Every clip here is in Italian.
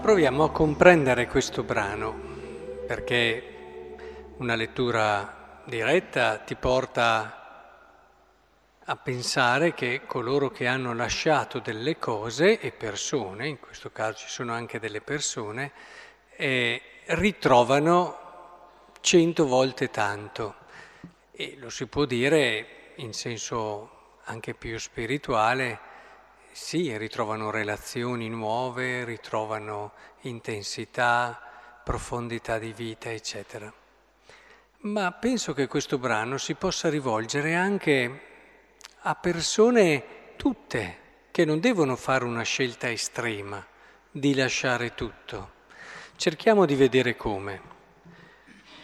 proviamo a comprendere questo brano, perché una lettura diretta ti porta a pensare che coloro che hanno lasciato delle cose e persone, in questo caso ci sono anche delle persone, eh, ritrovano cento volte tanto. E lo si può dire in senso anche più spirituale, sì, ritrovano relazioni nuove, ritrovano intensità, profondità di vita, eccetera. Ma penso che questo brano si possa rivolgere anche a persone tutte che non devono fare una scelta estrema di lasciare tutto. Cerchiamo di vedere come.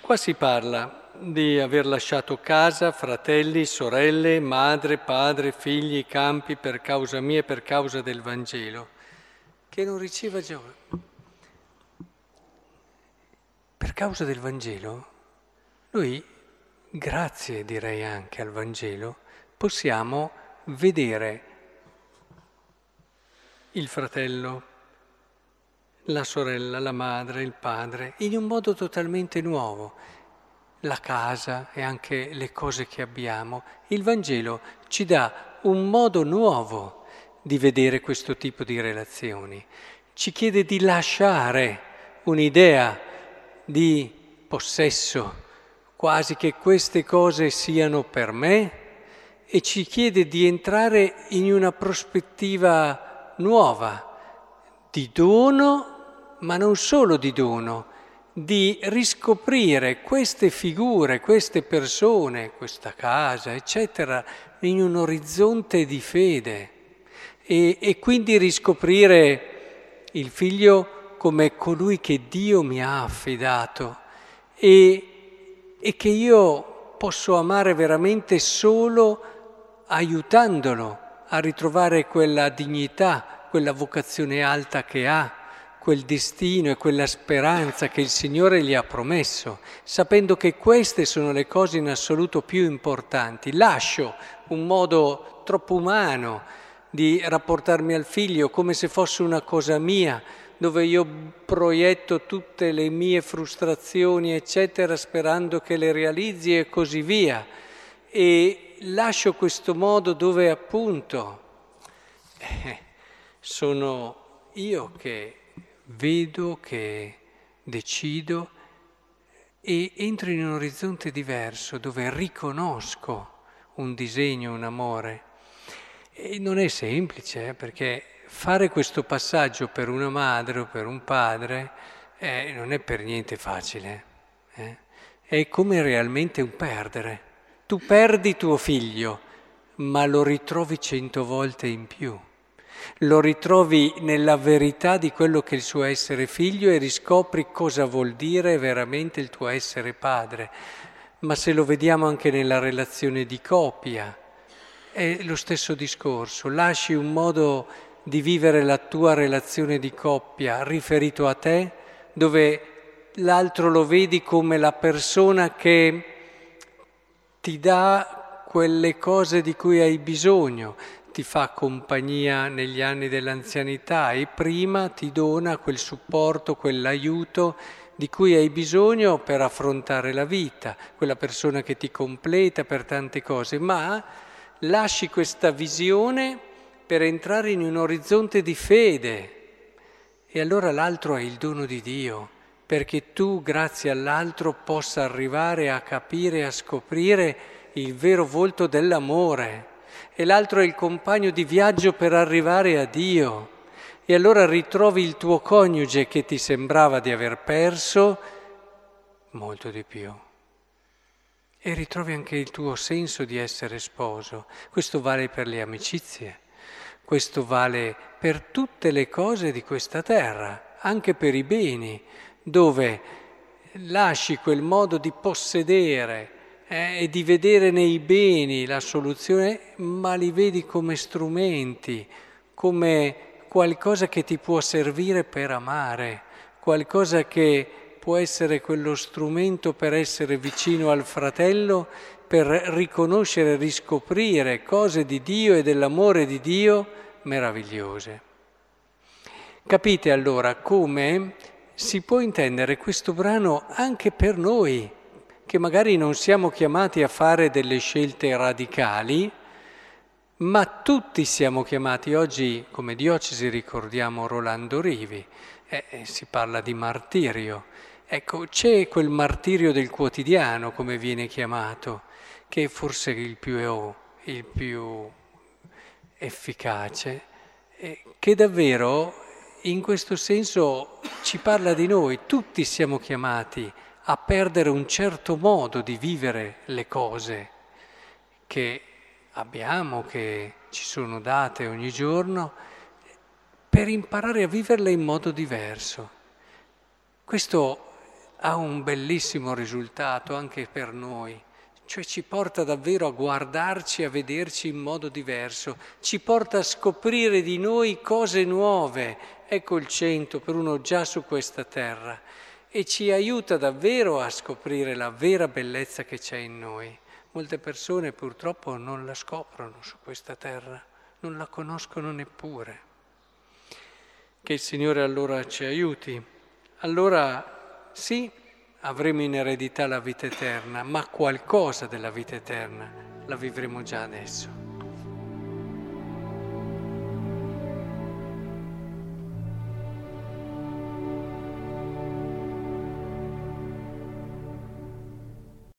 Qua si parla di aver lasciato casa, fratelli, sorelle, madre, padre, figli, campi per causa mia e per causa del Vangelo, che non riceva gioia. Per causa del Vangelo, noi, grazie direi anche al Vangelo, possiamo vedere il fratello, la sorella, la madre, il padre, in un modo totalmente nuovo la casa e anche le cose che abbiamo. Il Vangelo ci dà un modo nuovo di vedere questo tipo di relazioni. Ci chiede di lasciare un'idea di possesso, quasi che queste cose siano per me, e ci chiede di entrare in una prospettiva nuova, di dono, ma non solo di dono, di riscoprire queste figure, queste persone, questa casa, eccetera, in un orizzonte di fede e, e quindi riscoprire il figlio come colui che Dio mi ha affidato e, e che io posso amare veramente solo aiutandolo a ritrovare quella dignità, quella vocazione alta che ha quel destino e quella speranza che il Signore gli ha promesso, sapendo che queste sono le cose in assoluto più importanti. Lascio un modo troppo umano di rapportarmi al figlio come se fosse una cosa mia, dove io proietto tutte le mie frustrazioni, eccetera, sperando che le realizzi e così via. E lascio questo modo dove appunto eh, sono io che vedo, che decido e entro in un orizzonte diverso dove riconosco un disegno, un amore. E non è semplice, eh, perché fare questo passaggio per una madre o per un padre eh, non è per niente facile. Eh. È come realmente un perdere. Tu perdi tuo figlio, ma lo ritrovi cento volte in più lo ritrovi nella verità di quello che è il suo essere figlio e riscopri cosa vuol dire veramente il tuo essere padre. Ma se lo vediamo anche nella relazione di coppia, è lo stesso discorso. Lasci un modo di vivere la tua relazione di coppia riferito a te, dove l'altro lo vedi come la persona che ti dà quelle cose di cui hai bisogno, ti fa compagnia negli anni dell'anzianità e prima ti dona quel supporto, quell'aiuto di cui hai bisogno per affrontare la vita, quella persona che ti completa per tante cose, ma lasci questa visione per entrare in un orizzonte di fede. E allora l'altro è il dono di Dio, perché tu grazie all'altro possa arrivare a capire, a scoprire il vero volto dell'amore e l'altro è il compagno di viaggio per arrivare a Dio. E allora ritrovi il tuo coniuge che ti sembrava di aver perso molto di più. E ritrovi anche il tuo senso di essere sposo. Questo vale per le amicizie, questo vale per tutte le cose di questa terra, anche per i beni, dove lasci quel modo di possedere eh, e di vedere nei beni la soluzione, ma li vedi come strumenti, come qualcosa che ti può servire per amare, qualcosa che può essere quello strumento per essere vicino al fratello, per riconoscere riscoprire cose di Dio e dell'amore di Dio meravigliose. Capite allora come si può intendere questo brano anche per noi, che magari non siamo chiamati a fare delle scelte radicali, ma tutti siamo chiamati oggi, come diocesi ricordiamo Rolando Rivi, eh, eh, si parla di martirio. Ecco, c'è quel martirio del quotidiano, come viene chiamato, che è forse il più, il più efficace, eh, che davvero in questo senso ci parla di noi, tutti siamo chiamati a perdere un certo modo di vivere le cose che abbiamo, che ci sono date ogni giorno, per imparare a viverle in modo diverso. Questo ha un bellissimo risultato anche per noi, cioè ci porta davvero a guardarci, a vederci in modo diverso, ci porta a scoprire di noi cose nuove. Ecco il cento per uno già su questa terra e ci aiuta davvero a scoprire la vera bellezza che c'è in noi. Molte persone purtroppo non la scoprono su questa terra, non la conoscono neppure. Che il Signore allora ci aiuti. Allora sì, avremo in eredità la vita eterna, ma qualcosa della vita eterna la vivremo già adesso.